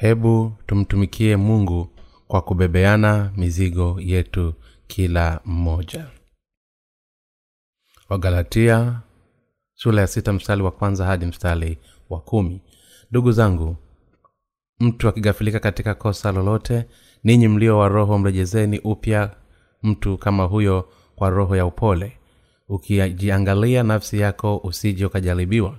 hebu tumtumikie mungu kwa kubebeana mizigo yetu kila mmoja. Wagalatia sura ya sita mstari wa kwanza hadi mstari wa kumi. Ndugu zangu mtu akigafilika katika kosa lolote ninyi mlio wa roho mrejezeni upya mtu kama huyo kwa roho ya upole. Ukijiangalia nafsi yako usije ukajaribiwa.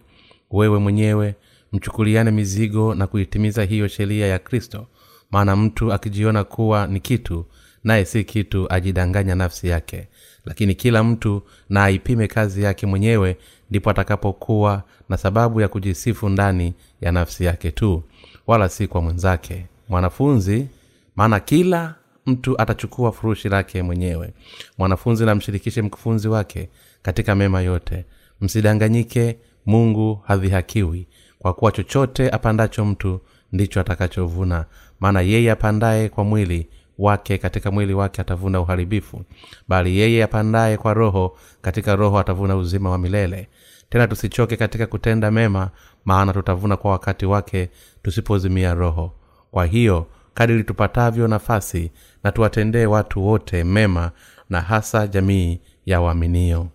Wewe mwenyewe mchukuliane mizigo na kuitimiza hiyo sheria ya kristo. Maana mtu akijiona kuwa ni kitu naye si kitu ajidanganya nafsi yake. Lakini kila mtu na aipime kazi yake mwenyewe ndipo atakapokuwa na sababu ya kujisifu ndani ya nafsi yake tu wala si kwa mwenzake. Mwanafunzi maana kila mtu atachukua furushi lake mwenyewe. Mwanafunzi namshirikishe mkufunzi wake katika mema yote. Msidanganyike mungu hadhihakiwi kwa kuwa chochote apandacho mtu ndicho atakachovuna. Maana yeye apandaye kwa mwili wake katika mwili wake atavuna uharibifu. Bali yeye apandaye kwa roho katika roho atavuna uzima wa milele. Tena tusichoke katika kutenda mema maana tutavuna kwa wakati wake tusipozimia roho. Kwa hiyo kadiri tupatavyo nafasi na tuwatendee watu wote mema na hasa jamii ya waaminio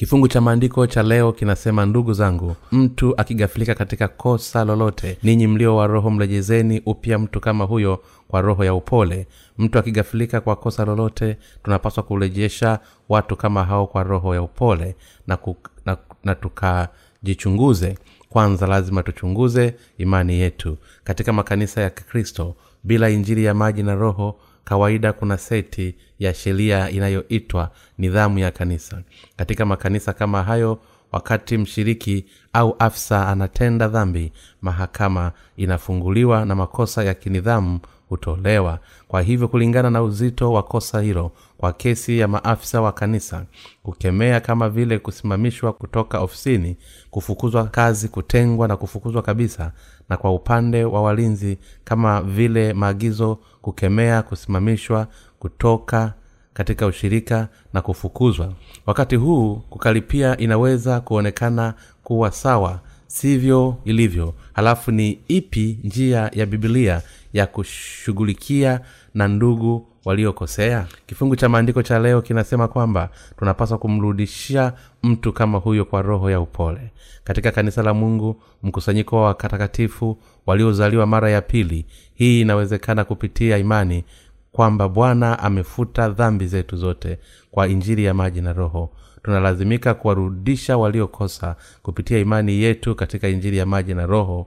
kifungu cha maandiko cha leo kinasema ndugu zangu mtu akigafilika katika kosa lolote ninyi mlio wa roho mrejezeni upya mtu kama huyo kwa roho ya upole. Mtu akigafilika kwa kosa lolote tunapaswa kurejesha watu kama hao kwa roho ya upole na, na, na tukajichunguze. Kwanza lazima tuchunguze imani yetu. Katika makanisa ya kikristo bila injili ya maji na roho kawaida kuna seti ya sheria inayoitwa nidhamu ya kanisa. Katika makanisa kama hayo wakati mshiriki au afisa anatenda dhambi mahakama inafunguliwa na makosa ya kinidhamu hutolewa. Kwa hivyo kulingana na uzito wa kosa hilo kwa kesi ya maafisa wa kanisa kukemea kama vile kusimamishwa kutoka ofisini kufukuzwa kazi kutengwa na kufukuzwa kabisa na kwa upande wa walinzi kama vile maagizo kukemea kusimamishwa kutoka katika ushirika na kufukuzwa. Wakati huu kukalipia inaweza kuonekana kuwa sawa sivyo ilivyo. Halafu ni ipi njia ya bibilia ya kushughulikia na ndugu waliokosea? Kifungu cha maandiko cha leo kinasema kwamba tunapaswa kumrudishia mtu kama huyo kwa roho ya upole. Katika kanisa la mungu mkusanyiko wa watakatifu waliozaliwa mara ya pili hii inawezekana kupitia imani kwamba bwana amefuta dhambi zetu zote kwa injili ya maji na roho. Tunalazimika kuwarudisha waliokosa kupitia imani yetu katika injili ya maji na roho.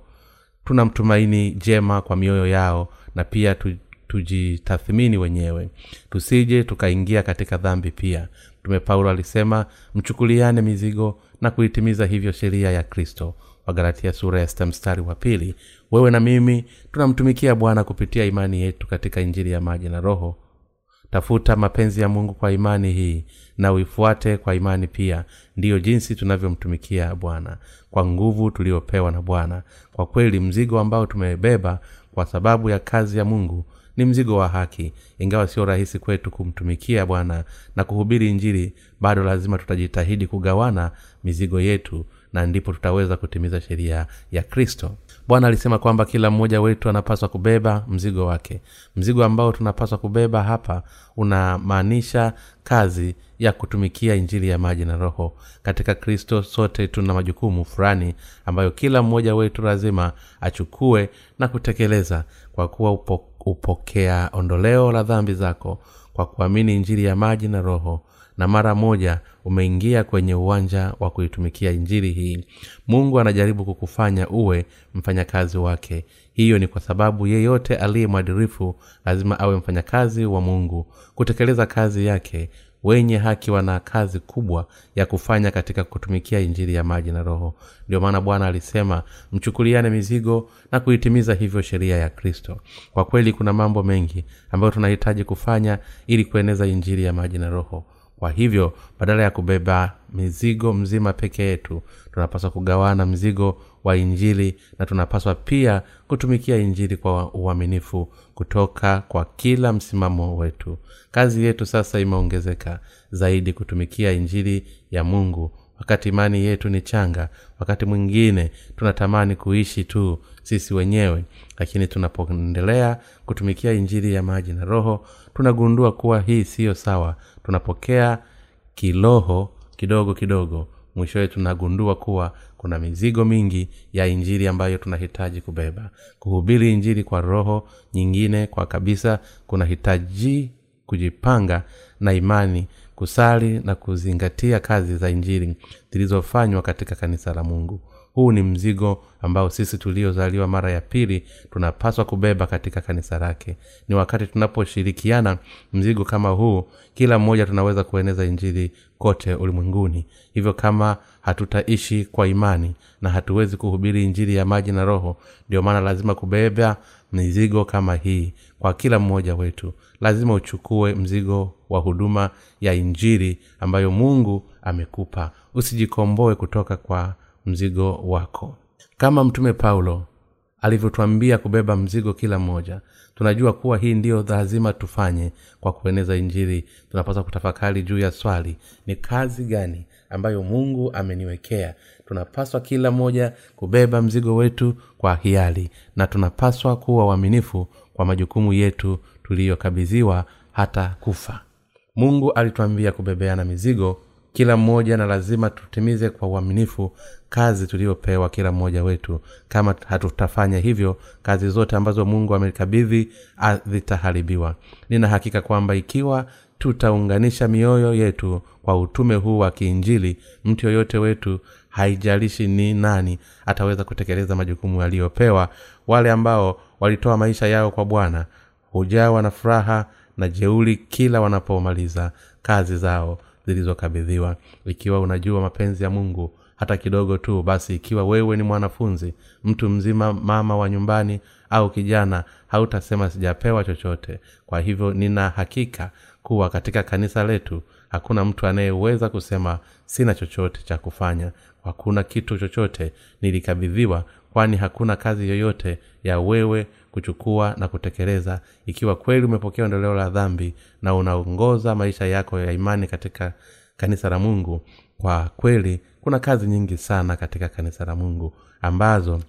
Tunamtumaini jema kwa mioyo yao na pia tu, tujitathmini wenyewe. Tusije tukaingia katika dhambi pia. Mtume paulo alisema mchukuliane mizigo na kuitimiza hivyo sheria ya kristo. Wagalatia sura ya sita mstari wa pili. Wewe na mimi tunamtumikia bwana kupitia imani yetu katika injili ya maji na roho. Tafuta mapenzi ya mungu kwa imani hii na uifuate kwa imani pia. Ndiyo jinsi tunavyomtumikia bwana. Kwa nguvu tuliopewa na bwana. Kwa kweli mzigo ambao tumebeba kwa sababu ya kazi ya mungu ni mzigo wa haki. Ingawa sio rahisi kwetu kumtumikia bwana na kuhubiri injili bado lazima tutajitahidi kugawana mizigo yetu na ndipo tutaweza kutimiza sheria ya kristo. Bwana alisema kwamba kila mmoja wetu anapaswa kubeba mzigo wake. Mzigo ambao tunapaswa kubeba hapa unamaanisha kazi ya kutumikia injili ya maji na roho. Katika kristo sote tuna majukumu fulani ambayo kila mmoja wetu lazima achukue na kutekeleza kwa kuwa upo, upokea ondoleo la dhambi zako kwa kuamini injili ya maji na roho na mara moja umeingia kwenye uwanja wa kuitumikia injili hii. Mungu anajaribu kukufanya uwe mfanyakazi wake. Hiyo ni kwa sababu yeyote aliye mwadirifu lazima awe mfanyakazi wa mungu. Kutekeleza kazi yake wenye haki wana kazi kubwa ya kufanya katika kutumikia injili ya maji na roho. Ndio maana bwana alisema mchukuliane mizigo na kuitimiza hivyo sheria ya kristo. Kwa kweli kuna mambo mengi ambayo tunahitaji kufanya ili kueneza injili ya maji na roho. Kwa hivyo badala ya kubeba mizigo mzima peke yetu tunapaswa kugawana mzigo wa injili na tunapaswa pia kutumikia injili kwa uaminifu kutoka kwa kila msimamo wetu. Kazi yetu sasa imeongezeka zaidi kutumikia injili ya mungu. Wakati imani yetu ni changa wakati mwingine tunatamani kuishi tu sisi wenyewe. Lakini tunapoendelea kutumikia injili ya maji na roho tunagundua kuwa hii siyo sawa. Tunapokea kiroho kidogo kidogo mwishowe tunagundua kuwa kuna mizigo mingi ya injili ambayo tunahitaji kubeba. Kuhubiri injili kwa roho nyingine kwa kabisa kunahitaji kujipanga na imani kusali na kuzingatia kazi za injili zilizofanywa katika kanisa la mungu huu ni mzigo ambao sisi tuliozaliwa mara ya pili tunapaswa kubeba katika kanisa lake. Ni wakati tunaposhirikiana mzigo kama huu kila mmoja tunaweza kueneza injili kote ulimwenguni. Hivyo kama hatutaishi kwa imani na hatuwezi kuhubiri injili ya maji na roho ndio maana lazima kubeba mizigo kama hii kwa kila mmoja wetu. Lazima uchukue mzigo wa huduma ya injili ambayo mungu amekupa. Usijikomboe kutoka kwa mzigo wako. Kama mtume paulo alivyotwambia kubeba mzigo kila mmoja tunajua kuwa hii ndiyo lazima tufanye kwa kueneza injili. Tunapaswa kutafakari juu ya swali ni kazi gani ambayo mungu ameniwekea? Tunapaswa kila mmoja kubeba mzigo wetu kwa hiari na tunapaswa kuwa uaminifu kwa majukumu yetu tuliyokabidhiwa hata kufa. Mungu alitwambia kubebeana mizigo kila mmoja na lazima tutimize kwa uaminifu kazi tuliyopewa kila mmoja wetu. Kama hatutafanya hivyo kazi zote ambazo mungu amekabidhi zitaharibiwa. Nina hakika kwamba ikiwa tutaunganisha mioyo yetu kwa utume huu wa kiinjili mtu yoyote wetu haijalishi ni nani ataweza kutekeleza majukumu yaliyopewa wale ambao walitoa maisha yao kwa bwana hujawa na furaha na jeuli kila wanapomaliza kazi zao zilizokabidhiwa. Ikiwa unajua mapenzi ya mungu hata kidogo tu basi ikiwa wewe ni mwanafunzi mtu mzima mama wa nyumbani au kijana hautasema sijapewa chochote. Kwa hivyo nina hakika kuwa katika kanisa letu hakuna mtu anayeweza kusema sina chochote cha kufanya. Hakuna kitu chochote nilikabidhiwa kwani hakuna kazi yoyote ya wewe kuchukua na kutekeleza. Ikiwa kweli umepokea ondoleo la dhambi na unaongoza maisha yako ya imani katika kanisa la mungu kwa kweli kuna kazi nyingi sana katika kanisa la mungu ambazo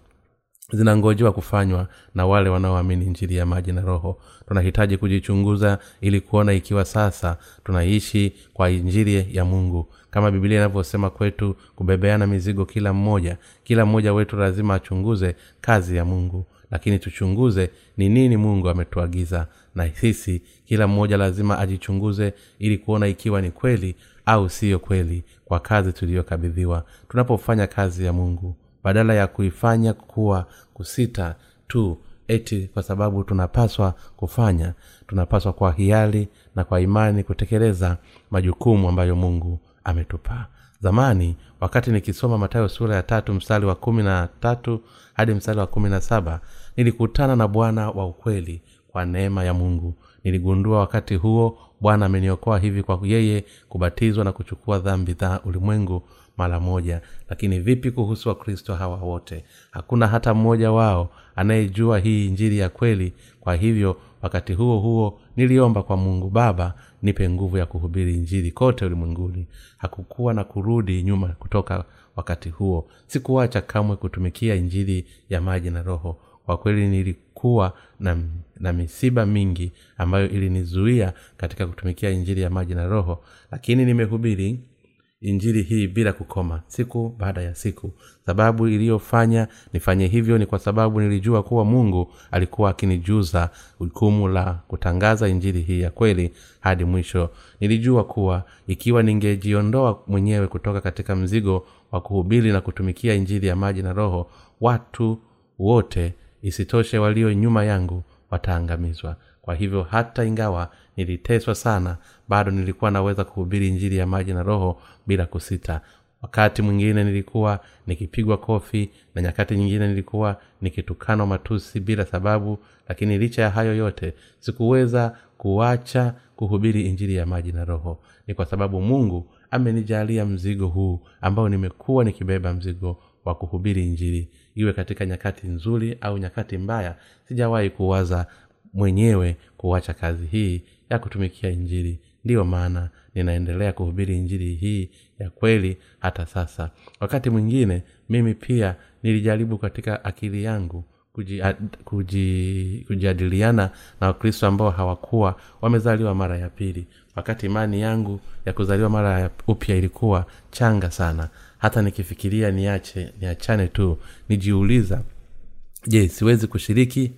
zinangojewa kufanywa na wale wanaoamini njiri ya maji na roho. Tunahitaji kujichunguza ili kuona ikiwa sasa tunaishi kwa njiri ya mungu. Kama biblia inavyosema kwetu kubebeana mizigo kila mmoja kila mmoja wetu lazima achunguze kazi ya mungu. Lakini tuchunguze ni nini mungu ametuagiza. Na sisi kila mmoja lazima ajichunguze ili kuona ikiwa ni kweli au siyo kweli kwa kazi tuliyokabidhiwa. Tunapofanya kazi ya mungu badala ya kuifanya kuwa kusita tu eti kwa sababu tunapaswa kufanya tunapaswa kwa hiari na kwa imani kutekeleza majukumu ambayo mungu ametupa. Zamani wakati nikisoma matayo sura ya tatu mstari wa kumi na tatu hadi mstari wa kumi na saba nilikutana na bwana wa ukweli kwa neema ya mungu niligundua wakati huo bwana ameniokoa hivi kwa yeye kubatizwa na kuchukua dhambi za ulimwengu mara moja. Lakini vipi kuhusu wakristo hawa wote? Hakuna hata mmoja wao anayejua hii injili ya kweli. Kwa hivyo wakati huo huo niliomba kwa mungu baba nipe nguvu ya kuhubiri injili kote ulimwenguni. Hakukuwa na kurudi nyuma kutoka wakati huo. Sikuacha kamwe kutumikia injili ya maji na roho kwa kweli nilikuwa na, na misiba mingi ambayo ilinizuia katika kutumikia injili ya maji na roho. Lakini nimehubiri injili hii bila kukoma siku baada ya siku. Sababu iliyofanya nifanye hivyo ni kwa sababu nilijua kuwa mungu alikuwa akinijuza jukumu la kutangaza injili hii ya kweli hadi mwisho. Nilijua kuwa ikiwa ningejiondoa mwenyewe kutoka katika mzigo wa kuhubiri na kutumikia injili ya maji na roho watu wote isitoshe walio nyuma yangu wataangamizwa. Kwa hivyo hata ingawa niliteswa sana bado nilikuwa naweza kuhubiri injili ya maji na roho bila kusita. Wakati mwingine nilikuwa nikipigwa kofi na nyakati nyingine nilikuwa nikitukanwa matusi bila sababu lakini licha ya hayo yote sikuweza kuacha kuhubiri injili ya maji na roho. Ni kwa sababu mungu amenijalia mzigo huu ambao nimekuwa nikibeba mzigo wa kuhubiri injili iwe katika nyakati nzuri au nyakati mbaya sijawahi kuwaza mwenyewe kuacha kazi hii ya kutumikia injili. Ndiyo maana ninaendelea kuhubiri injili hii ya kweli hata sasa. Wakati mwingine mimi pia nilijaribu katika akili yangu kuji na wakristo ambao hawakuwa wamezaliwa mara ya pili. Wakati imani yangu ya kuzaliwa mara ya upya ilikuwa changa sana hata nikifikiria niache niachane tu nijiuliza je siwezi kushiriki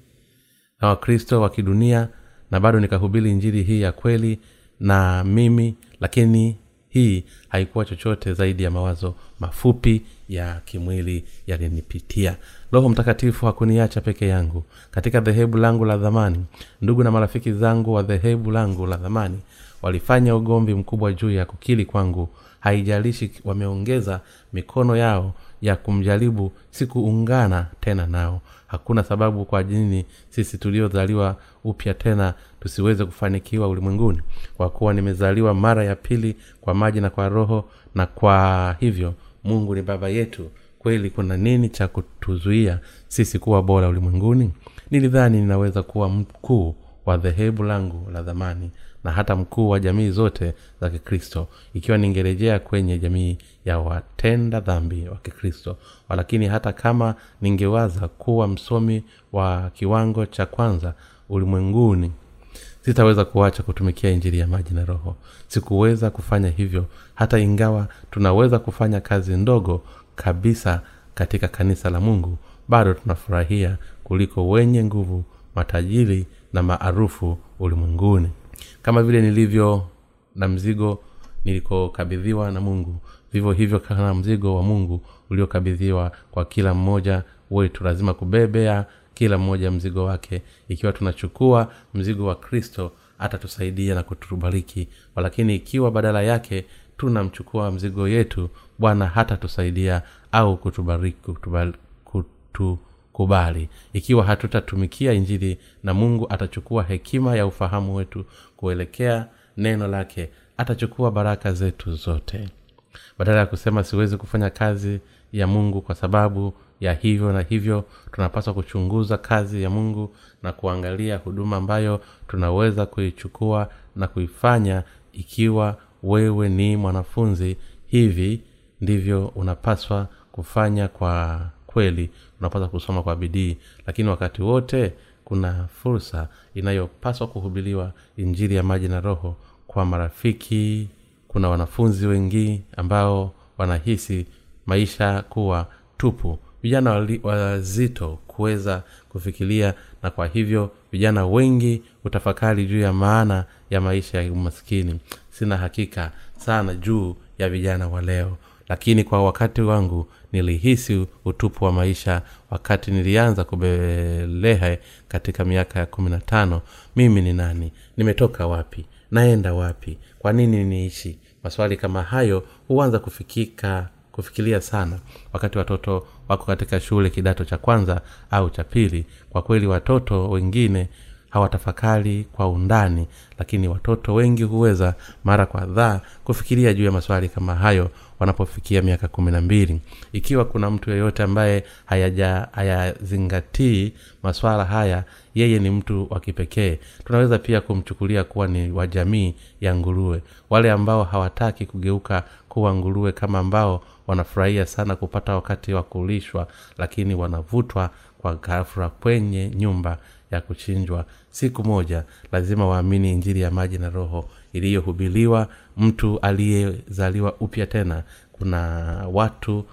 na wakristo wa kidunia na bado nikahubiri injili hii ya kweli na mimi lakini hii haikuwa chochote zaidi ya mawazo mafupi ya kimwili yalinipitia. Roho mtakatifu hakuniacha peke yangu. Katika dhehebu langu la dhamani ndugu na marafiki zangu wa dhehebu langu la dhamani walifanya ugomvi mkubwa juu ya kukili kwangu haijalishi wameongeza mikono yao ya kumjaribu sikuungana tena nao. Hakuna sababu kwa jini sisi tuliozaliwa upya tena tusiweze kufanikiwa ulimwenguni. Kwa kuwa nimezaliwa mara ya pili kwa maji na kwa roho na kwa hivyo mungu ni baba yetu kweli kuna nini cha kutuzuia sisi kuwa bora ulimwenguni? Nilidhani ninaweza kuwa mkuu wa dhehebu langu la dhamani na hata mkuu wa jamii zote za kikristo. Ikiwa ningerejea kwenye jamii ya watenda dhambi wa kikristo. Walakini hata kama ningewaza kuwa msomi wa kiwango cha kwanza ulimwenguni sitaweza kuacha kutumikia injili ya maji na roho. Sikuweza kufanya hivyo hata ingawa tunaweza kufanya kazi ndogo kabisa katika kanisa la mungu bado tunafurahia kuliko wenye nguvu matajiri na maarufu ulimwenguni kama vile nilivyo na mzigo nilikokabidhiwa na mungu. Vivyo hivyo kana mzigo wa mungu uliokabidhiwa kwa kila mmoja wetu. Lazima kubebea kila mmoja mzigo wake. Ikiwa tunachukua mzigo wa kristo atatusaidia na kutubariki. Lakini ikiwa badala yake tunamchukua mzigo yetu bwana hatatusaidia au kutubariki kutukubali. Ikiwa hatutatumikia injili na mungu atachukua hekima ya ufahamu wetu kuelekea neno lake atachukua baraka zetu zote. Badala ya kusema siwezi kufanya kazi ya mungu kwa sababu ya hivyo na hivyo tunapaswa kuchunguza kazi ya mungu na kuangalia huduma ambayo tunaweza kuichukua na kuifanya ikiwa wewe ni mwanafunzi. Hivi ndivyo unapaswa kufanya kwa kweli. Unapaswa kusoma kwa bidii. Lakini wakati wote kuna fursa inayopaswa kuhubiliwa injili ya maji na roho kwa marafiki kuna wanafunzi wengi ambao wanahisi maisha kuwa tupu vijana wazito kuweza kufikiria na kwa hivyo vijana wengi hutafakari juu ya maana ya maisha ya umaskini sina hakika sana juu ya vijana wa leo lakini kwa wakati wangu nilihisi utupu wa maisha wakati nilianza kubelehe katika miaka ya kumi na tano. Mimi ni nani? Nimetoka wapi? Naenda wapi? Kwa nini niishi? Maswali kama hayo huanza kufikika kufikiria sana. Wakati watoto wako katika shule kidato cha kwanza au cha pili kwa kweli watoto wengine hawatafakari kwa undani lakini watoto wengi huweza mara kwadhaa kufikiria juu ya maswali kama hayo wanapofikia miaka kumi na mbili. Ikiwa kuna mtu yeyote ambaye hayazingatii maswala haya yeye ni mtu wa kipekee. Tunaweza pia kumchukulia kuwa ni wa jamii ya nguruwe. Wale ambao hawataki kugeuka kuwa nguruwe kama ambao wanafurahia sana kupata wakati wa kulishwa lakini wanavutwa kwa ghafura kwenye nyumba ya kuchinjwa. Siku moja lazima waamini injili ya maji na roho iliyohubiliwa mtu aliyezaliwa upya tena. Kuna watu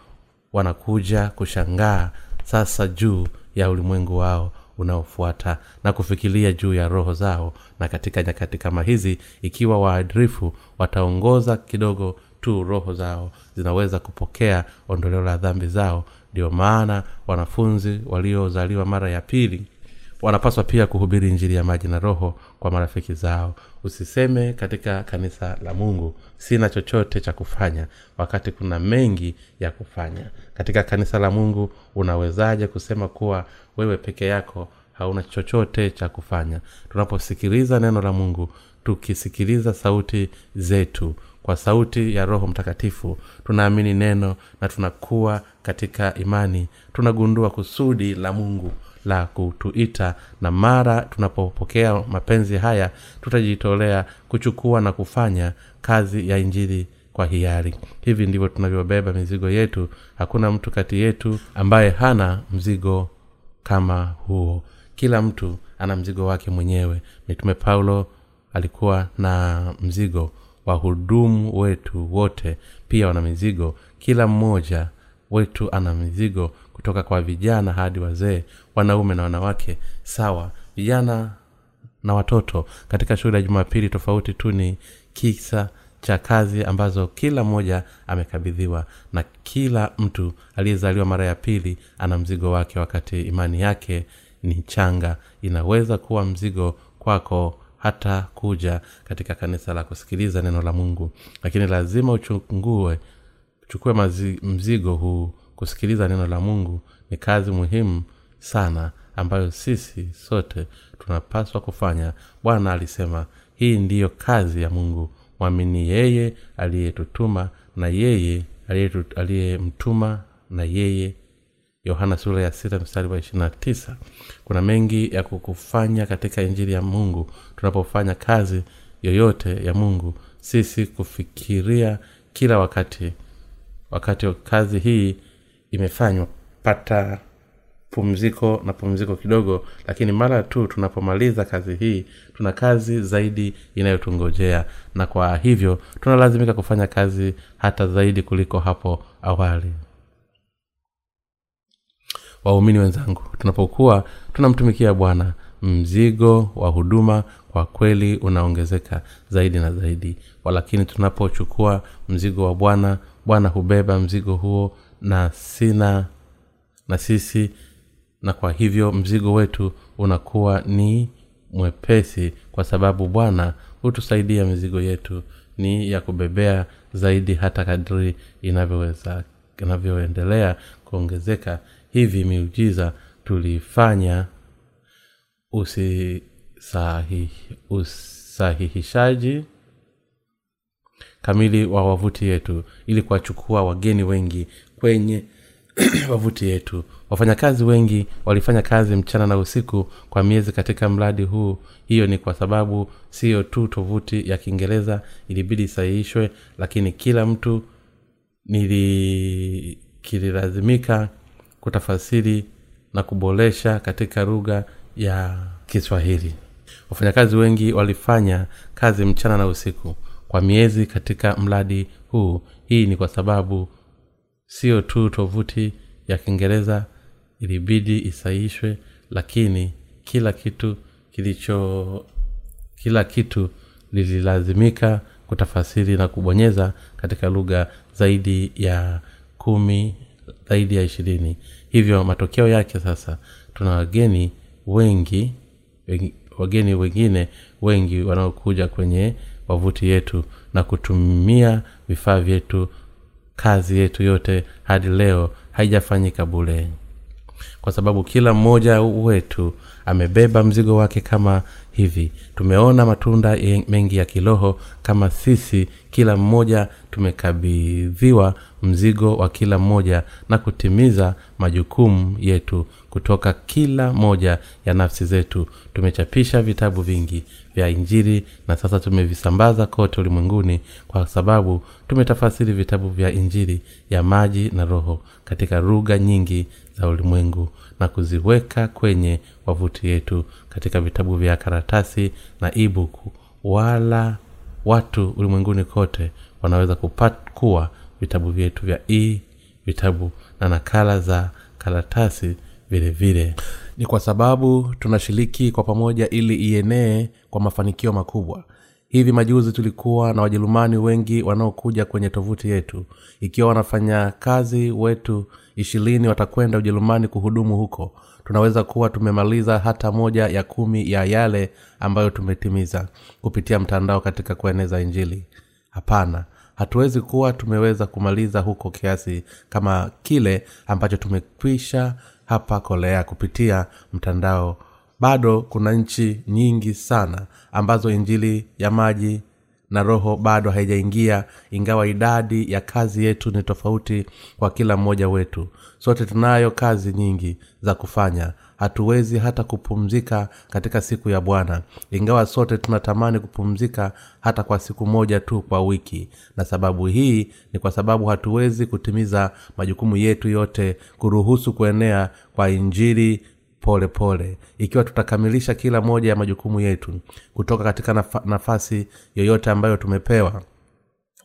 wanakuja kushangaa sasa juu ya ulimwengu wao unaofuata na kufikiria juu ya roho zao na katika nyakati kama hizi ikiwa waadrifu wataongoza kidogo tu roho zao zinaweza kupokea ondoleo la dhambi zao. Ndio maana wanafunzi waliozaliwa mara ya pili wanapaswa pia kuhubiri injili ya maji na roho kwa marafiki zao. Usiseme katika kanisa la mungu sina chochote cha kufanya wakati kuna mengi ya kufanya. Katika kanisa la mungu unawezaje kusema kuwa wewe peke yako hauna chochote cha kufanya? Tunaposikiliza neno la mungu tukisikiliza sauti zetu kwa sauti ya roho mtakatifu tunaamini neno na tunakuwa katika imani. Tunagundua kusudi la mungu la kutuita. Na mara tunapopokea mapenzi haya tutajitolea kuchukua na kufanya kazi ya injili kwa hiari. Hivi ndivyo tunavyobeba mizigo yetu. Hakuna mtu kati yetu ambaye hana mzigo kama huo. Kila mtu ana mzigo wake mwenyewe. Mitume paulo alikuwa na mzigo. Wahudumu wetu wote pia wana mizigo. Kila mmoja wetu ana mizigo kutoka kwa vijana hadi wazee wanaume na wanawake sawa vijana na watoto. Katika shughuli ya jumapili tofauti tu ni kisa cha kazi ambazo kila mmoja amekabidhiwa na kila mtu aliyezaliwa mara ya pili ana mzigo wake wakati imani yake ni changa. Inaweza kuwa mzigo kwako hata kuja katika kanisa la kusikiliza neno la mungu. Lakini lazima uchungue uchukue mzigo huu kusikiliza neno la mungu ni kazi muhimu sana ambayo sisi sote tunapaswa kufanya. Bwana alisema hii ndiyo kazi ya mungu. Mwamini yeye aliyetutuma na yeye aliyemtuma na yeye. Yohana sura ya sita mstari wa ishirina tisa. Kuna mengi ya kukufanya katika injili ya mungu. Tunapofanya kazi yoyote ya mungu sisi kufikiria kila wakati. Wakati kazi hii imefanywa. Pata pumziko na pumziko kidogo lakini mara tu tunapomaliza kazi hii tuna kazi zaidi inayotungojea. Na kwa hivyo tunalazimika kufanya kazi hata zaidi kuliko hapo awali. Waumini wenzangu tunapokuwa tunamtumikia bwana mzigo wa huduma kwa kweli unaongezeka zaidi na zaidi. Walakini tunapochukua mzigo wa bwana bwana hubeba mzigo huo na sina na sisi na kwa hivyo mzigo wetu unakuwa ni mwepesi kwa sababu bwana hutusaidia mizigo yetu ni ya kubebea zaidi hata kadri inavyoweza inavyoendelea kuongezeka. Hivi miujiza tulifanya usisahi, usahihishaji kamili wa wavuti yetu ili kuwachukua wageni wengi kwenye wavuti yetu. Wafanyakazi wengi walifanya kazi mchana na usiku kwa miezi katika mradi huu. Hiyo ni kwa sababu siyo tu tovuti ya kiingereza ilibidi isahihishwe lakini kila mtu nili kutafasiri na kuboresha katika lugha ya kiswahili. Wafanyakazi wengi walifanya kazi mchana na usiku kwa miezi katika mradi huu. Hii ni kwa sababu sio tu tovuti ya kiingereza ilibidi isaishwe lakini kila kitu kilicho kila kitu lililazimika kutafasiri na kubonyeza katika lugha zaidi ya kumi zaidi ya ishirini. Hivyo matokeo yake sasa tuna wageni wengi wageni wengine wengi wanaokuja kwenye wavuti yetu na kutumia vifaa vyetu kazi yetu yote hadi leo haijafanyika bule kwa sababu kila mmoja wetu amebeba mzigo wake kama hivi. Tumeona matunda mengi ya kiroho kama sisi kila mmoja tumekabidhiwa mzigo wa kila mmoja na kutimiza majukumu yetu kutoka kila moja ya nafsi zetu. Tumechapisha vitabu vingi vya injili na sasa tumevisambaza kote ulimwenguni kwa sababu tumetafasiri vitabu vya injili ya maji na roho katika lugha nyingi za ulimwengu na kuziweka kwenye wavuti yetu katika vitabu vya karatasi na ibuku wala watu ulimwenguni kote wanaweza kupakua vitabu vyetu vya e vitabu na nakala za karatasi vile vile. Ni kwa sababu tunashiriki kwa pamoja ili ienee kwa mafanikio makubwa. Hivi majuzi tulikuwa na wajerumani wengi wanaokuja kwenye tovuti yetu. Ikiwa wanafanya kazi wetu ishirini watakwenda ujerumani kuhudumu huko. Tunaweza kuwa tumemaliza hata moja ya kumi ya yale ambayo tumetimiza kupitia mtandao katika kueneza injili. Hapana. Hatuwezi kuwa tumeweza kumaliza huko kiasi kama kile ambacho tumekwisha hapa kolea kupitia mtandao. Bado kuna nchi nyingi sana ambazo injili ya maji na roho bado haijaingia ingawa idadi ya kazi yetu ni tofauti kwa kila mmoja wetu. Sote tunayo kazi nyingi za kufanya hatuwezi hata kupumzika katika siku ya bwana. Ingawa sote tunatamani kupumzika hata kwa siku moja tu kwa wiki. Na sababu hii ni kwa sababu hatuwezi kutimiza majukumu yetu yote kuruhusu kuenea kwa injili pole pole. Ikiwa tutakamilisha kila moja ya majukumu yetu kutoka katika nafa, nafasi yoyote ambayo tumepewa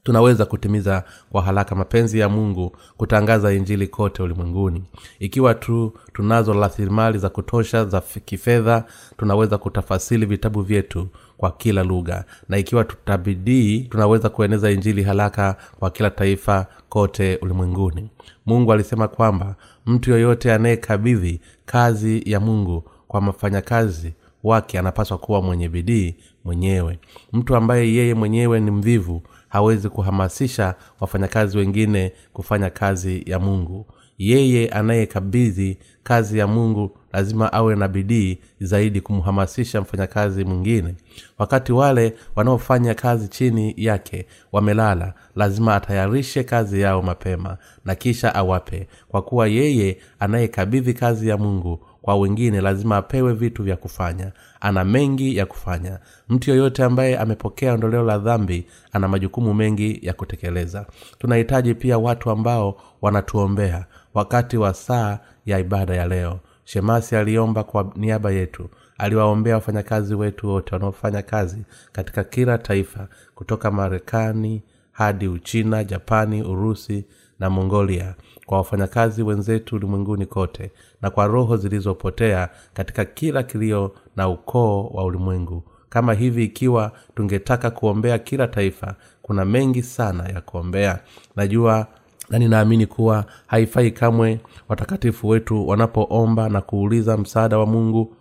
tunaweza kutimiza kwa haraka mapenzi ya mungu kutangaza injili kote ulimwenguni. Ikiwa tu tunazo rasilimali za kutosha za kifedha tunaweza kutafasili vitabu vyetu kwa kila lugha. Na ikiwa tutabidii tunaweza kueneza injili haraka kwa kila taifa kote ulimwenguni. Mungu alisema kwamba mtu yoyote anayekabidhi kazi ya mungu kwa mafanyakazi wake anapaswa kuwa mwenye bidii mwenyewe. Mtu ambaye yeye mwenyewe ni mvivu hawezi kuhamasisha wafanyakazi wengine kufanya kazi ya mungu. Yeye anayekabidhi kazi ya mungu lazima awe na bidii zaidi kumhamasisha mfanyakazi mwingine. Wakati wale wanaofanya kazi chini yake wamelala lazima atayarishe kazi yao mapema na kisha awape. Kwa kuwa yeye anayekabidhi kazi ya mungu kwa wengine lazima apewe vitu vya kufanya. Ana mengi ya kufanya. Mtu yoyote ambaye amepokea ondoleo la dhambi ana majukumu mengi ya kutekeleza. Tunahitaji pia watu ambao wanatuombea wakati wa saa ya ibada ya leo. Shemasi aliomba kwa niaba yetu. Aliwaombea wafanyakazi wetu wote wanaofanya kazi katika kila taifa kutoka marekani hadi uchina japani urusi na mongolia kwa wafanyakazi wenzetu ulimwenguni kote na kwa roho zilizopotea katika kila kilio na ukoo wa ulimwengu. Kama hivi ikiwa tungetaka kuombea kila taifa kuna mengi sana ya kuombea. Najua na ninaamini kuwa haifai kamwe watakatifu wetu wanapoomba na kuuliza msaada wa mungu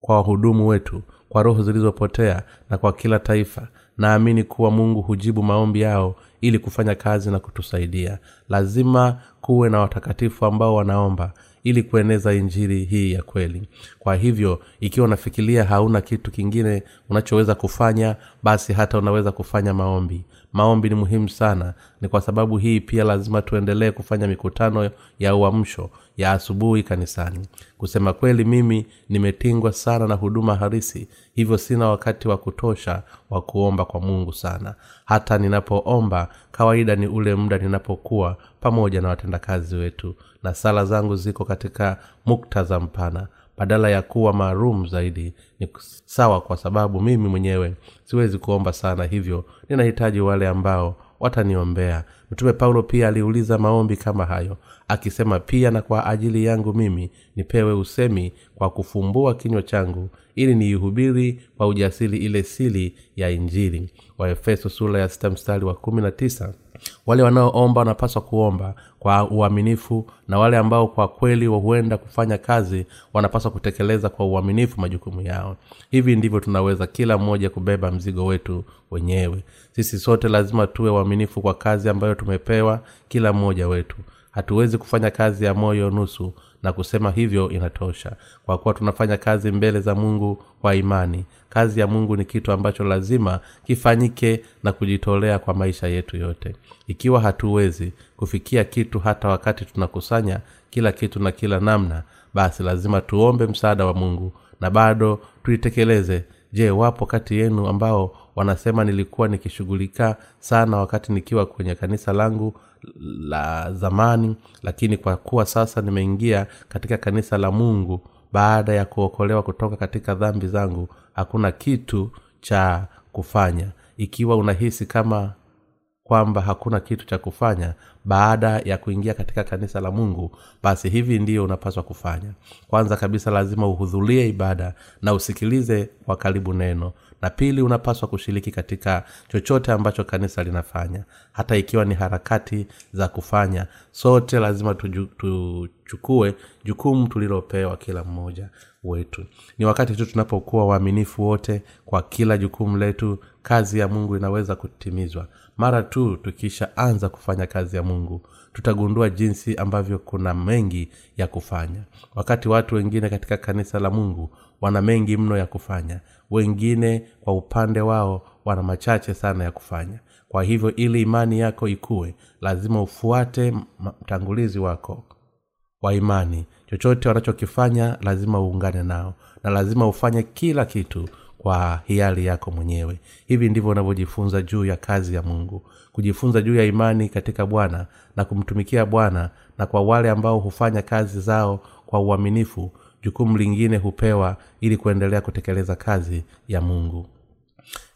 kwa wahudumu wetu kwa roho zilizopotea na kwa kila taifa. Naamini kuwa mungu hujibu maombi yao ili kufanya kazi na kutusaidia lazima kuwe na watakatifu ambao wanaomba ili kueneza injili hii ya kweli. Kwa hivyo ikiwa unafikiria hauna kitu kingine unachoweza kufanya basi hata unaweza kufanya maombi. Maombi ni muhimu sana. Ni kwa sababu hii pia lazima tuendelee kufanya mikutano ya uamsho ya asubuhi kanisani. Kusema kweli mimi nimetingwa sana na huduma harisi hivyo sina wakati wa kutosha wa kuomba kwa mungu sana. Hata ninapoomba kawaida ni ule muda ninapokuwa pamoja na watendakazi wetu na sala zangu ziko katika muktadha mpana. Badala ya kuwa maalum zaidi ni sawa kwa sababu mimi mwenyewe siwezi kuomba sana hivyo. Ninahitaji wale ambao wataniombea. Mtume paulo pia aliuliza maombi kama hayo akisema pia na kwa ajili yangu mimi nipewe usemi kwa kufumbua kinywa changu ili niihubiri kwa ujasiri ile sili ya injili. Waefeso sura ya sita mstari wa kumi na tisa. Wale wanaoomba wanapaswa kuomba kwa uaminifu na wale ambao kwa kweli huenda kufanya kazi wanapaswa kutekeleza kwa uaminifu majukumu yao. Hivi ndivyo tunaweza kila mmoja kubeba mzigo wetu wenyewe. Sisi sote lazima tuwe uaminifu kwa kazi ambayo tumepewa kila mmoja wetu hatuwezi kufanya kazi ya moyo nusu na kusema hivyo inatosha. Kwa kuwa tunafanya kazi mbele za mungu kwa imani. Kazi ya mungu ni kitu ambacho lazima kifanyike na kujitolea kwa maisha yetu yote. Ikiwa hatuwezi kufikia kitu hata wakati tunakusanya kila kitu na kila namna basi lazima tuombe msaada wa mungu na bado tuitekeleze. Je wapo kati yenu ambao wanasema nilikuwa nikishughulika sana wakati nikiwa kwenye kanisa langu la zamani lakini kwa kuwa sasa nimeingia katika kanisa la mungu baada ya kuokolewa kutoka katika dhambi zangu hakuna kitu cha kufanya. Ikiwa unahisi kama kwamba hakuna kitu cha kufanya baada ya kuingia katika kanisa la mungu basi hivi ndiyo unapaswa kufanya. Kwanza kabisa lazima uhudhurie ibada na usikilize kwa karibu neno na pili unapaswa kushiriki katika chochote ambacho kanisa linafanya. Hata ikiwa ni harakati za kufanya sote lazima tuchukue jukumu tulilopewa kila mmoja wetu. Ni wakati tu tunapokuwa waaminifu wote kwa kila jukumu letu kazi ya mungu inaweza kutimizwa. Mara tu tukishaanza kufanya kazi ya mungu tutagundua jinsi ambavyo kuna mengi ya kufanya. Wakati watu wengine katika kanisa la mungu wana mengi mno ya kufanya wengine kwa upande wao wana machache sana ya kufanya. Kwa hivyo ili imani yako ikuwe lazima ufuate mtangulizi wako wa imani. Chochote wanachokifanya lazima uungane nao na lazima ufanye kila kitu kwa hiari yako mwenyewe. Hivi ndivyo unavyojifunza juu ya kazi ya mungu. Kujifunza juu ya imani katika bwana na kumtumikia bwana na kwa wale ambao hufanya kazi zao kwa uaminifu jukumu lingine hupewa ili kuendelea kutekeleza kazi ya mungu.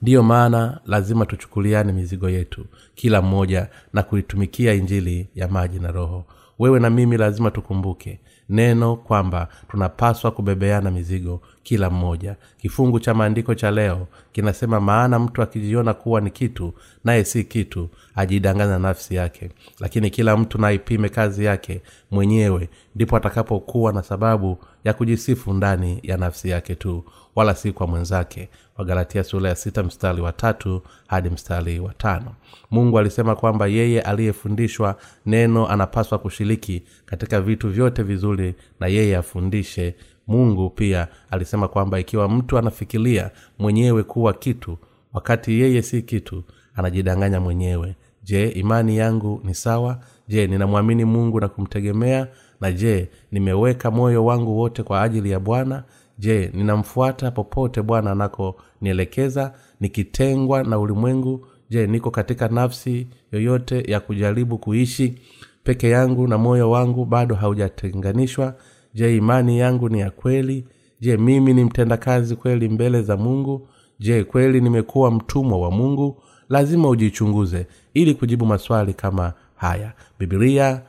Ndiyo maana lazima tuchukuliane mizigo yetu kila mmoja na kuitumikia injili ya maji na roho. Wewe na mimi lazima tukumbuke neno kwamba tunapaswa kubebeana mizigo kila mmoja. Kifungu cha maandiko cha leo kinasema maana mtu akijiona kuwa ni kitu naye si kitu ajidanganya nafsi yake. Lakini kila mtu naipime kazi yake mwenyewe ndipo atakapokuwa na sababu ya kujisifu ndani ya nafsi yake tu wala si kwa mwenzake. Wagalatia sura ya sita mstari wa tatu hadi mstari wa tano. Mungu alisema kwamba yeye aliyefundishwa neno anapaswa kushiriki katika vitu vyote vizuri na yeye afundishe. Mungu pia alisema kwamba ikiwa mtu anafikiria mwenyewe kuwa kitu wakati yeye si kitu anajidanganya mwenyewe. Je imani yangu ni sawa? Je ninamwamini mungu na kumtegemea? Na je nimeweka moyo wangu wote kwa ajili ya bwana je ninamfuata popote bwana anakonielekeza nikitengwa na ulimwengu? Je niko katika nafsi yoyote ya kujaribu kuishi peke yangu na moyo wangu bado haujatenganishwa? Je imani yangu ni ya kweli? Je mimi ni mtendakazi kweli mbele za mungu? Je kweli nimekuwa mtumwa wa mungu? Lazima ujichunguze ili kujibu maswali kama haya. Bibilia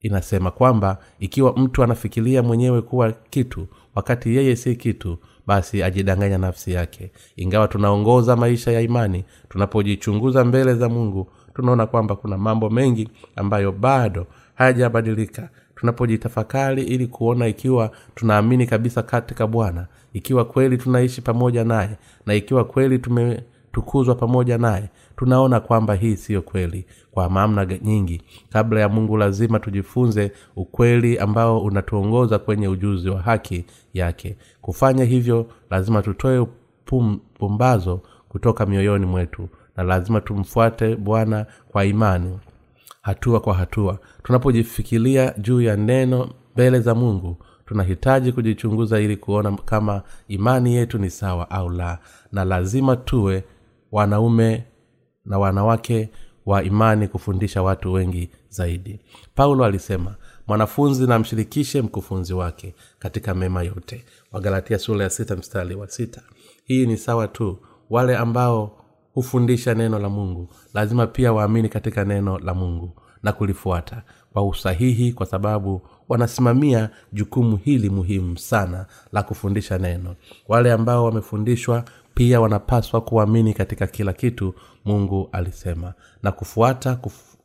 inasema kwamba ikiwa mtu anafikiria mwenyewe kuwa kitu wakati yeye si kitu basi ajidanganya nafsi yake. Ingawa tunaongoza maisha ya imani tunapojichunguza mbele za mungu tunaona kwamba kuna mambo mengi ambayo bado hayajabadilika. Tunapojitafakari ili kuona ikiwa tunaamini kabisa katika bwana ikiwa kweli tunaishi pamoja naye na ikiwa kweli tumetukuzwa pamoja naye tunaona kwamba hii siyo kweli kwa mamna nyingi. Kabla ya mungu lazima tujifunze ukweli ambao unatuongoza kwenye ujuzi wa haki yake. Kufanya hivyo lazima tutoe pum, pumbazo kutoka mioyoni mwetu na lazima tumfuate bwana kwa imani hatua kwa hatua. Tunapojifikiria juu ya neno mbele za mungu tunahitaji kujichunguza ili kuona kama imani yetu ni sawa au la. Na lazima tuwe wanaume na wanawake wa imani kufundisha watu wengi zaidi. Paulo alisema mwanafunzi na mshirikishe mkufunzi wake katika mema yote. Wagalatia sura ya sita mstari wa sita. Hii ni sawa tu. Wale ambao hufundisha neno la mungu lazima pia waamini katika neno la mungu na kulifuata kwa usahihi kwa sababu wanasimamia jukumu hili muhimu sana la kufundisha neno. Wale ambao wamefundishwa pia wanapaswa kuamini katika kila kitu mungu alisema na kufuata kufu,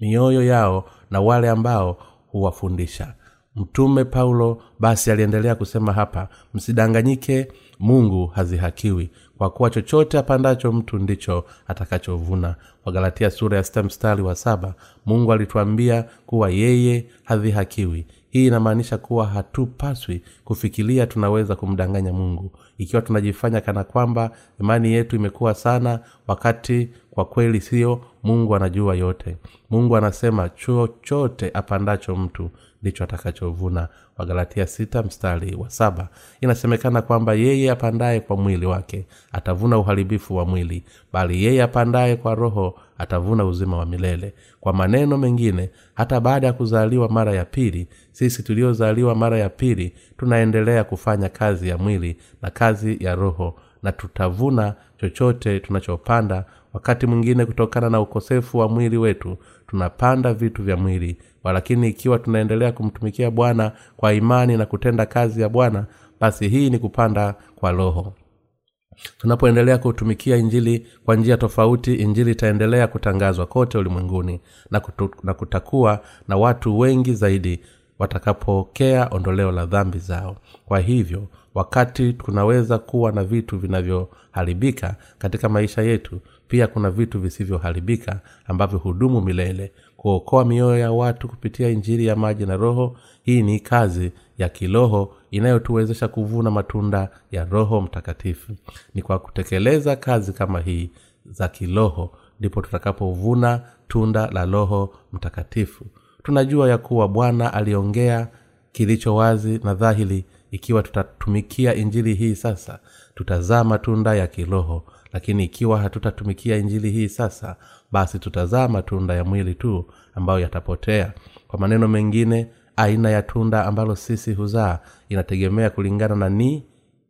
mioyo yao na wale ambao huwafundisha. Mtume paulo basi aliendelea kusema hapa msidanganyike mungu hazihakiwi. Kwa kuwa chochote apandacho mtu ndicho atakachovuna. Wagalatia sura ya sita mstari wa saba mungu alituambia kuwa yeye hadhihakiwi hii inamaanisha kuwa hatupaswi kufikiria tunaweza kumdanganya mungu. Ikiwa tunajifanya kana kwamba imani yetu imekuwa sana wakati kwa kweli sio mungu anajua yote. Mungu anasema chochote apandacho mtu ndicho atakachovuna. Wagalatia sita mstari wa saba. Inasemekana kwamba yeye apandaye kwa mwili wake atavuna uharibifu wa mwili bali yeye apandaye kwa roho atavuna uzima wa milele. Kwa maneno mengine hata baada ya kuzaliwa mara ya pili sisi tuliozaliwa mara ya pili tunaendelea kufanya kazi ya mwili na kazi ya roho na tutavuna chochote tunachopanda wakati mwingine kutokana na ukosefu wa mwili wetu tunapanda vitu vya mwili. Walakini ikiwa tunaendelea kumtumikia bwana kwa imani na kutenda kazi ya bwana basi hii ni kupanda kwa roho. Tunapoendelea kutumikia injili kwa njia tofauti injili itaendelea kutangazwa kote ulimwenguni na, kutu, na kutakuwa na watu wengi zaidi watakapokea ondoleo la dhambi zao. Kwa hivyo wakati tunaweza kuwa na vitu vinavyoharibika katika maisha yetu pia kuna vitu visivyoharibika ambavyo hudumu milele kuokoa mioyo ya watu kupitia injiri ya maji na roho. Hii ni kazi ya kiroho inayotuwezesha kuvuna matunda ya roho mtakatifu. Ni kwa kutekeleza kazi kama hii za kiroho ndipo tutakapovuna tunda la roho mtakatifu. Tunajua ya kuwa bwana aliongea kilicho wazi na dhahiri. Ikiwa tutatumikia injili hii sasa tutazaa matunda ya kiroho lakini ikiwa hatutatumikia injili hii sasa basi tutazaa matunda ya mwili tu ambayo yatapotea. Kwa maneno mengine aina ya tunda ambalo sisi huzaa inategemea kulingana na ni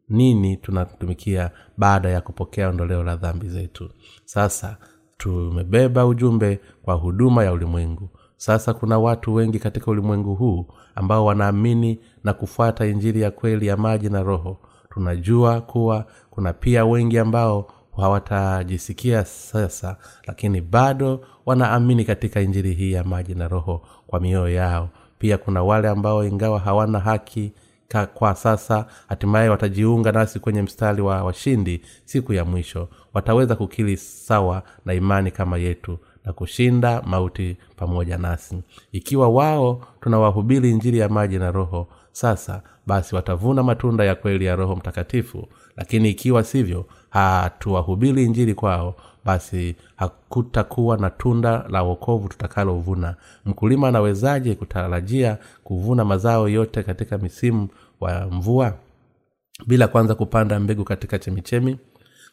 nini tunatumikia baada ya kupokea ondoleo la dhambi zetu. Sasa tumebeba ujumbe kwa huduma ya ulimwengu. Sasa kuna watu wengi katika ulimwengu huu ambao wanaamini na kufuata injili ya kweli ya maji na roho. Tunajua kuwa kuna pia wengi ambao hawatajisikia sasa lakini bado wanaamini katika injili hii ya maji na roho kwa mioyo yao. Pia kuna wale ambao ingawa hawana haki ka kwa sasa hatimaye watajiunga nasi kwenye mstari wa washindi siku ya mwisho. Wataweza kukili sawa na imani kama yetu na kushinda mauti pamoja nasi. Ikiwa wao tunawahubiri injili ya maji na roho sasa basi watavuna matunda ya kweli ya roho mtakatifu. Lakini ikiwa sivyo hatuwahubiri injili kwao basi hakutakuwa na tunda la wokovu tutakalovuna. Mkulima anawezaje kutarajia kuvuna mazao yote katika misimu wa mvua? Bila kwanza kupanda mbegu katika chemichemi.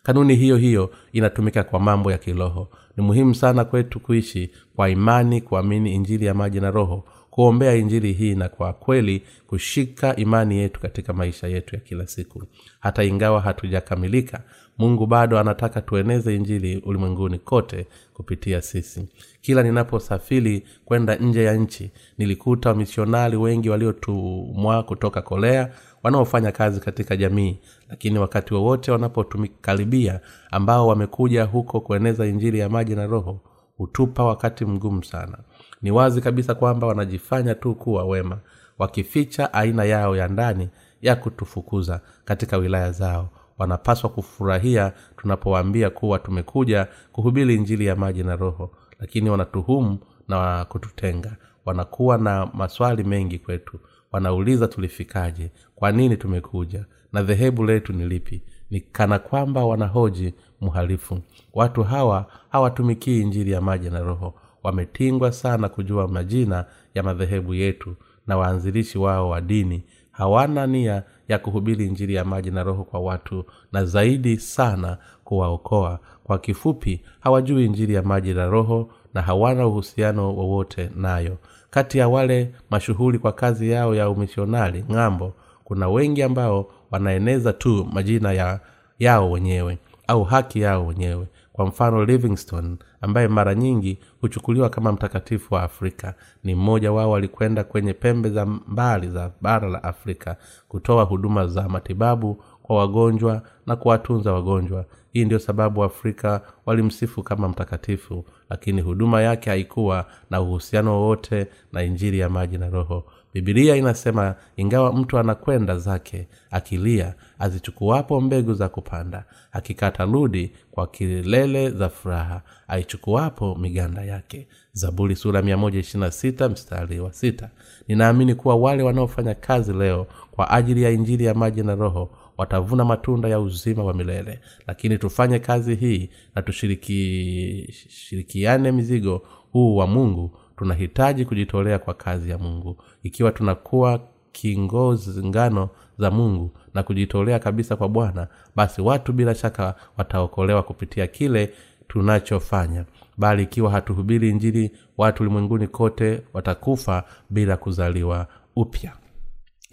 Kanuni hiyo hiyo inatumika kwa mambo ya kiroho. Ni muhimu sana kwetu kuishi kwa imani kuamini injili ya maji na roho kuombea injili hii na kwa kweli kushika imani yetu katika maisha yetu ya kila siku. Hata ingawa hatujakamilika mungu bado anataka tueneze injili ulimwenguni kote kupitia sisi. Kila ninaposafiri kwenda nje ya nchi nilikuta wamisionari wengi waliotumwa kutoka korea wanaofanya kazi katika jamii lakini wakati wowote wanapotumikaribia ambao wamekuja huko kueneza injili ya maji na roho hutupa wakati mgumu sana ni wazi kabisa kwamba wanajifanya tu kuwa wema wakificha aina yao ya ndani ya kutufukuza katika wilaya zao. Wanapaswa kufurahia tunapowaambia kuwa tumekuja kuhubiri injili ya maji na roho lakini wanatuhumu na kututenga. Wanakuwa na maswali mengi kwetu. Wanauliza tulifikaje? Kwa nini tumekuja? Na dhehebu letu ni lipi? Ni kana kwamba wanahoji mhalifu watu hawa hawatumikii injili ya maji na roho wametingwa sana kujua majina ya madhehebu yetu na waanzilishi wao wa dini. Hawana nia ya kuhubiri injili ya maji na roho kwa watu na zaidi sana kuwaokoa. Kwa kifupi hawajui injili ya maji na roho na hawana uhusiano wowote nayo. Kati ya wale mashuhuri kwa kazi yao ya umishonari ng'ambo kuna wengi ambao wanaeneza tu majina ya yao wenyewe au haki yao wenyewe. Kwa mfano livingston ambaye mara nyingi huchukuliwa kama mtakatifu wa afrika. Ni mmoja wao alikwenda kwenye pembe za mbali za bara la afrika kutoa huduma za matibabu kwa wagonjwa na kuwatunza wagonjwa. Hii ndio sababu afrika walimsifu kama mtakatifu lakini huduma yake haikuwa na uhusiano wowote na injili ya maji na roho bibilia inasema ingawa mtu anakwenda zake akilia azichukuapo mbegu za kupanda akikata ludi kwa kilele za furaha aichukuapo miganda yake. Zaburi sura 126 mstari wa sita. Ninaamini kuwa wale wanaofanya kazi leo kwa ajili ya injili ya maji na roho watavuna matunda ya uzima wa milele. Lakini tufanye kazi hii na tushirikiane mizigo huu wa mungu tunahitaji kujitolea kwa kazi ya mungu. Ikiwa tunakuwa kingozi ngano za mungu na kujitolea kabisa kwa bwana basi watu bila shaka wataokolewa kupitia kile tunachofanya. Bali ikiwa hatuhubiri injili watu ulimwenguni kote watakufa bila kuzaliwa upya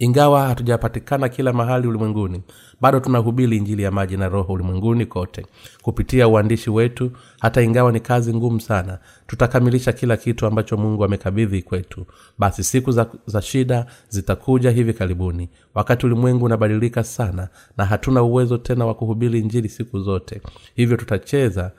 ingawa hatujapatikana kila mahali ulimwenguni bado tunahubiri injili ya maji na roho ulimwenguni kote. Kupitia uandishi wetu hata ingawa ni kazi ngumu sana tutakamilisha kila kitu ambacho mungu amekabidhi kwetu. Basi siku za, za shida zitakuja hivi karibuni. Wakati ulimwengu unabadilika sana na hatuna uwezo tena wa kuhubiri injili siku zote. Hivyo tutacheza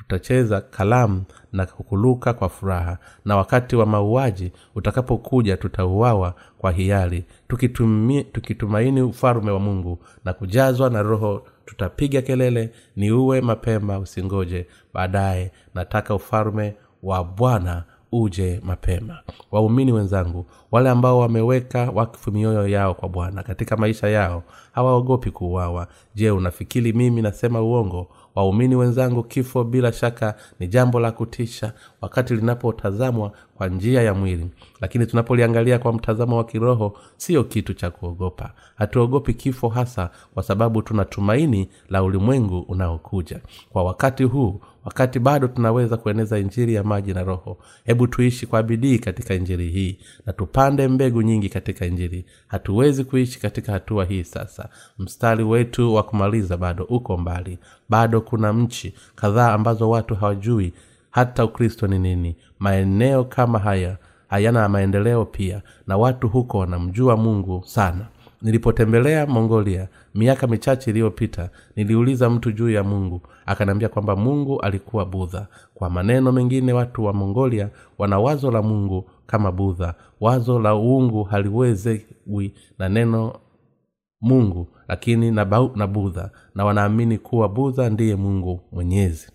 tutacheza kalamu na kukuluka kwa furaha. Na wakati wa mauaji utakapokuja tutauawa kwa hiari. Tukitumi, tukitumaini ufalume wa mungu na kujazwa na roho tutapiga kelele ni uwe mapema usingoje. Baadaye nataka ufalume wa bwana uje mapema. Waumini wenzangu wale ambao wameweka wakfu mioyo yao kwa bwana katika maisha yao hawaogopi kuuawa. Je unafikiri mimi nasema uongo waumini wenzangu kifo bila shaka ni jambo la kutisha wakati linapotazamwa kwa njia ya mwili. Lakini tunapoliangalia kwa mtazamo wa kiroho siyo kitu cha kuogopa. Hatuogopi kifo hasa kwa sababu tuna tumaini la ulimwengu unaokuja. Kwa wakati huu wakati bado tunaweza kueneza injiri ya maji na roho hebu tuishi kwa bidii katika injiri hii na tupande mbegu nyingi katika injiri hatuwezi kuishi katika hatua hii sasa. Mstari wetu wa kumaliza bado uko mbali bado kuna mchi kadhaa ambazo watu hawajui hata ukristo ni nini. Maeneo kama haya hayana maendeleo pia na watu huko wanamjua mungu sana. Nilipotembelea mongolia miaka michache iliyopita niliuliza mtu juu ya mungu. Akaniambia kwamba mungu alikuwa budha. Kwa maneno mengine watu wa mongolia wana wazo la mungu kama budha. Wazo la uungu haliwezewi na neno mungu lakini na, budha na wanaamini kuwa budha ndiye mungu mwenyezi.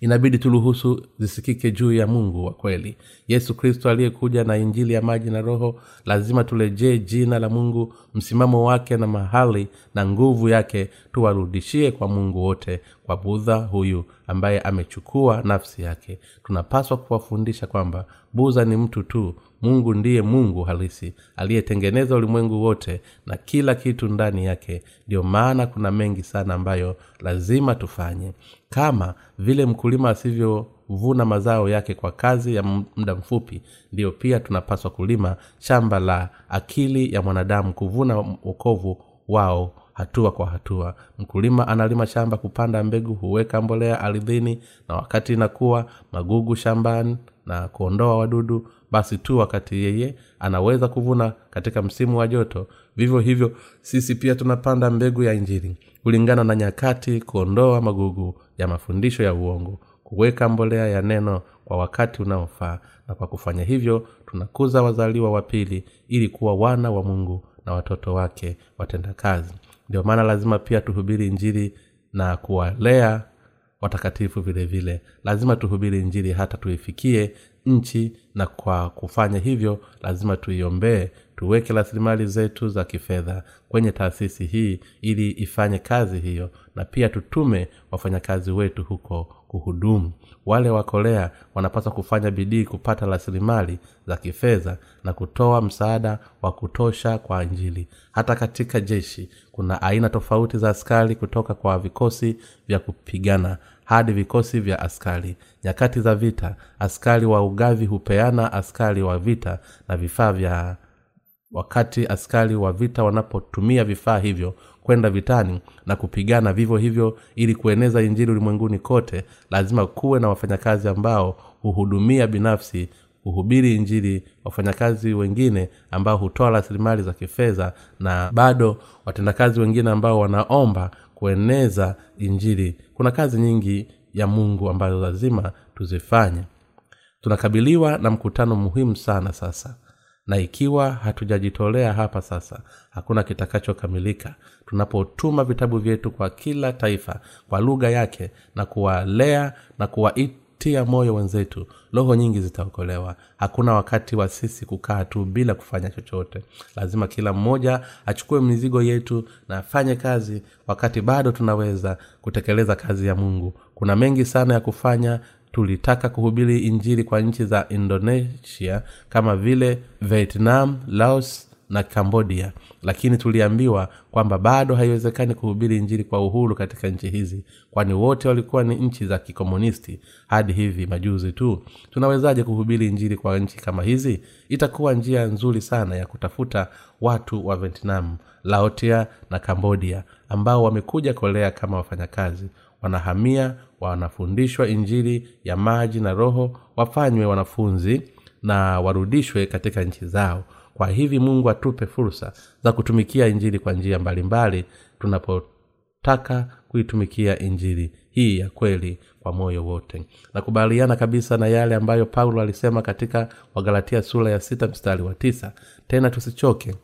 Inabidi turuhusu zisikike juu ya mungu wa kweli. Yesu kristo aliyekuja na injili ya maji na roho lazima turejee jina la mungu msimamo wake na mahali na nguvu yake tuwarudishie kwa mungu wote kwa budha huyu ambaye amechukua nafsi yake. Tunapaswa kuwafundisha kwamba budha ni mtu tu mungu ndiye mungu halisi aliyetengeneza ulimwengu wote na kila kitu ndani yake. Ndiyo maana kuna mengi sana ambayo lazima tufanye. Kama vile mkulima asivyovuna mazao yake kwa kazi ya muda mfupi ndiyo pia tunapaswa kulima shamba la akili ya mwanadamu kuvuna wokovu wao hatua kwa hatua. Mkulima analima shamba kupanda mbegu huweka mbolea ardhini na wakati inakuwa magugu shambani na kuondoa wadudu basi tu wakati yeye anaweza kuvuna katika msimu wa joto. Vivyo hivyo sisi pia tunapanda mbegu ya injili kulingana na nyakati kuondoa magugu ya mafundisho ya uongo kuweka mbolea ya neno kwa wakati unaofaa. Na kwa kufanya hivyo tunakuza wazaliwa wa pili ili kuwa wana wa mungu na watoto wake watenda kazi ndio maana lazima pia tuhubiri injili na kuwalea watakatifu vile vile. Lazima tuhubiri injili hata tuifikie nchi na kwa kufanya hivyo lazima tuiombee tuweke rasilimali zetu za kifedha kwenye taasisi hii ili ifanye kazi hiyo na pia tutume wafanyakazi wetu huko kuhudumu wale wa korea wanapaswa kufanya bidii kupata rasilimali za kifedha na kutoa msaada wa kutosha kwa injili. Hata katika jeshi kuna aina tofauti za askari kutoka kwa vikosi vya kupigana hadi vikosi vya askari. Nyakati za vita askari wa ugavi hupeana askari wa vita na vifaa vya wakati askari wa vita wanapotumia vifaa hivyo kwenda vitani na kupigana vivyo hivyo ili kueneza injili ulimwenguni kote lazima kuwe na wafanyakazi ambao huhudumia binafsi huhubiri injili wafanyakazi wengine ambao hutoa rasilimali za kifedha na bado watendakazi wengine ambao wanaomba kueneza injili. Kuna kazi nyingi ya mungu ambazo lazima tuzifanye. Tunakabiliwa na mkutano muhimu sana sasa. Na ikiwa hatujajitolea hapa sasa hakuna kitakachokamilika tunapotuma vitabu vyetu kwa kila taifa kwa lugha yake na kuwalea na kuwaitia moyo wenzetu roho nyingi zitaokolewa. Hakuna wakati wa sisi kukaa tu bila kufanya chochote. Lazima kila mmoja achukue mizigo yetu na afanye kazi wakati bado tunaweza kutekeleza kazi ya mungu. Kuna mengi sana ya kufanya. Tulitaka kuhubiri injili kwa nchi za indonesia kama vile vietnam laos na cambodia. Lakini tuliambiwa kwamba bado haiwezekani kuhubiri injili kwa uhuru katika nchi hizi kwani wote walikuwa ni nchi za kikomunisti. Hadi hivi majuzi tu tunawezaje kuhubiri injili kwa nchi kama hizi? Itakuwa njia nzuri sana ya kutafuta watu wa vietnam laotia na cambodia ambao wamekuja kolea kama wafanyakazi. Wanahamia wanafundishwa injili ya maji na roho wafanywe wanafunzi na warudishwe katika nchi zao kwa hivi mungu atupe fursa za kutumikia injili kwa njia mbalimbali tunapotaka kuitumikia injili hii ya kweli kwa moyo wote. Nakubaliana kabisa na yale ambayo paulo alisema katika wagalatia sura ya sita mstari wa tisa. Tena tusichoke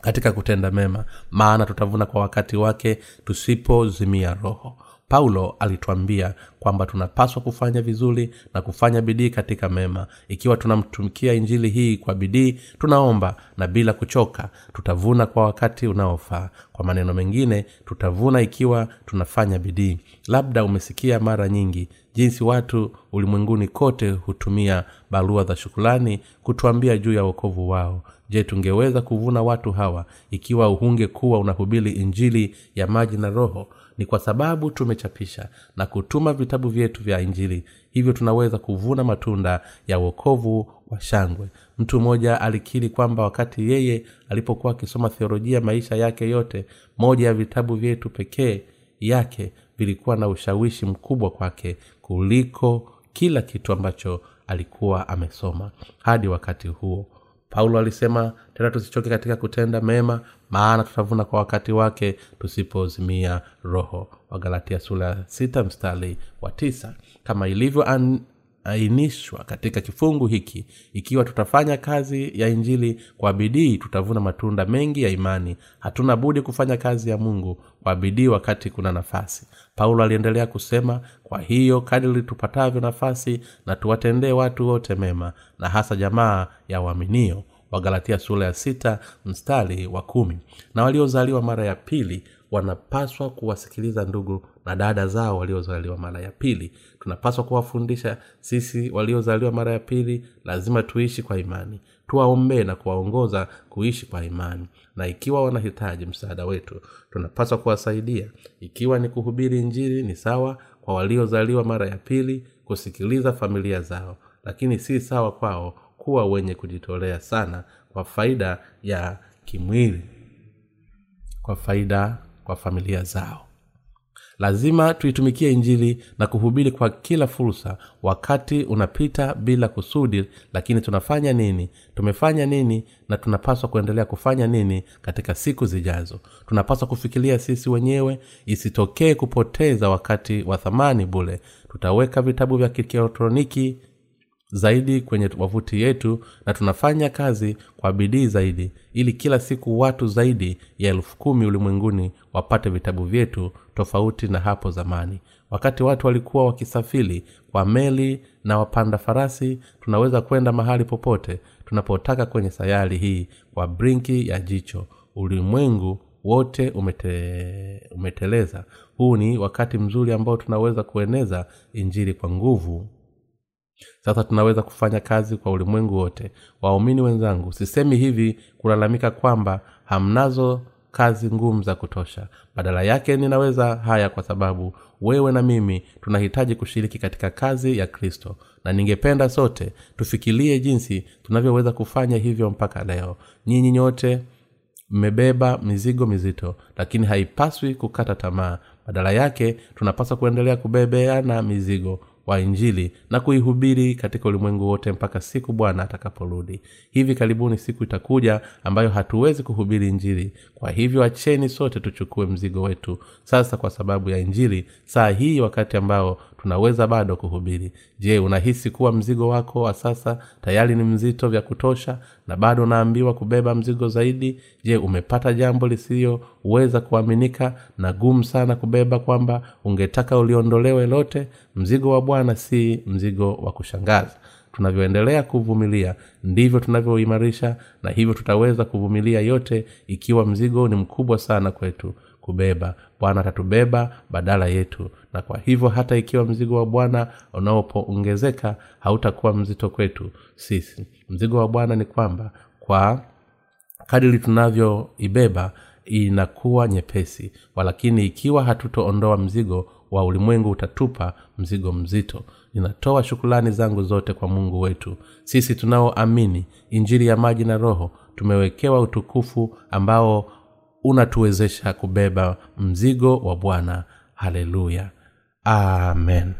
katika kutenda mema maana tutavuna kwa wakati wake tusipozimia roho paulo alituambia kwamba tunapaswa kufanya vizuri na kufanya bidii katika mema. Ikiwa tunamtumikia injili hii kwa bidii tunaomba na bila kuchoka tutavuna kwa wakati unaofaa. Kwa maneno mengine tutavuna ikiwa tunafanya bidii. Labda umesikia mara nyingi jinsi watu ulimwenguni kote hutumia barua za shukulani kutuambia juu ya uokovu wao. Je tungeweza kuvuna watu hawa ikiwa uhungekuwa unahubiri injili ya maji na roho ni kwa sababu tumechapisha na kutuma vitabu vyetu vya injili. Hivyo tunaweza kuvuna matunda ya uokovu wa shangwe. Mtu mmoja alikiri kwamba wakati yeye alipokuwa akisoma theolojia maisha yake yote moja ya vitabu vyetu pekee yake vilikuwa na ushawishi mkubwa kwake kuliko kila kitu ambacho alikuwa amesoma hadi wakati huo paulo alisema tena tusichoke katika kutenda mema maana tutavuna kwa wakati wake tusipozimia roho. Wagalatia sula ya sita mstari wa tisa. Kama ilivyo an, ainishwa katika kifungu hiki ikiwa tutafanya kazi ya injili kwa bidii tutavuna matunda mengi ya imani. Hatuna budi kufanya kazi ya mungu kwa bidii wakati kuna nafasi. Paulo aliendelea kusema kwa hiyo kadiri tupatavyo nafasi na tuwatendee watu wote mema na hasa jamaa ya waaminio. Wagalatia sura ya sita mstari wa kumi. Na waliozaliwa mara ya pili wanapaswa kuwasikiliza ndugu na dada zao waliozaliwa mara ya pili. Tunapaswa kuwafundisha sisi waliozaliwa mara ya pili lazima tuishi kwa imani. Tuwaombee na kuwaongoza kuishi kwa imani. Na ikiwa wanahitaji msaada wetu tunapaswa kuwasaidia. Ikiwa ni kuhubiri injili ni sawa kwa waliozaliwa mara ya pili kusikiliza familia zao. Lakini si sawa kwao kuwa wenye kujitolea sana kwa faida ya kimwili. Kwa faida kwa familia zao. Lazima tuitumikie injili na kuhubiri kwa kila fursa wakati unapita bila kusudi lakini tunafanya nini? Tumefanya nini na tunapaswa kuendelea kufanya nini katika siku zijazo? Tunapaswa kufikiria sisi wenyewe isitokee kupoteza wakati wa thamani bule tutaweka vitabu vya kielektroniki zaidi kwenye wavuti yetu na tunafanya kazi kwa bidii zaidi ili kila siku watu zaidi ya elfu kumi ulimwenguni wapate vitabu vyetu tofauti na hapo zamani. Wakati watu walikuwa wakisafiri kwa meli na wapanda farasi tunaweza kwenda mahali popote tunapotaka kwenye sayari hii kwa brinki ya jicho. Ulimwengu wote umete, umeteleza. Huu ni wakati mzuri ambao tunaweza kueneza injili kwa nguvu sasa tunaweza kufanya kazi kwa ulimwengu wote. Waumini wenzangu sisemi hivi kulalamika kwamba hamnazo kazi ngumu za kutosha. Badala yake ninaweza haya kwa sababu wewe na mimi tunahitaji kushiriki katika kazi ya kristo. Na ningependa sote tufikirie jinsi tunavyoweza kufanya hivyo mpaka leo. Nyinyi nyote mmebeba mizigo mizito lakini haipaswi kukata tamaa. Badala yake tunapaswa kuendelea kubebeana mizigo wa injili na kuihubiri katika ulimwengu wote mpaka siku bwana atakaporudi. Hivi karibuni siku itakuja ambayo hatuwezi kuhubiri injili. Kwa hivyo acheni sote tuchukue mzigo wetu. Sasa kwa sababu ya injili saa hii wakati ambao tunaweza bado kuhubiri. Je unahisi kuwa mzigo wako wa sasa tayari ni mzito vya kutosha na bado unaambiwa kubeba mzigo zaidi? Je umepata jambo lisiyoweza kuaminika na gumu sana kubeba kwamba ungetaka uliondolewe lote mzigo wa bwana si mzigo wa kushangaza. Tunavyoendelea kuvumilia ndivyo tunavyoimarisha na hivyo tutaweza kuvumilia yote ikiwa mzigo ni mkubwa sana kwetu kubeba. Bwana atatubeba badala yetu. Na kwa hivyo hata ikiwa mzigo wa bwana unaopoongezeka hautakuwa mzito kwetu sisi. Mzigo wa bwana ni kwamba kwa kadiri tunavyoibeba inakuwa nyepesi walakini ikiwa hatutoondoa mzigo wa ulimwengu utatupa mzigo mzito. Ninatoa shukulani zangu zote kwa mungu wetu. Sisi tunaoamini injili ya maji na roho tumewekewa utukufu ambao unatuwezesha kubeba mzigo wa bwana. Haleluya. Amen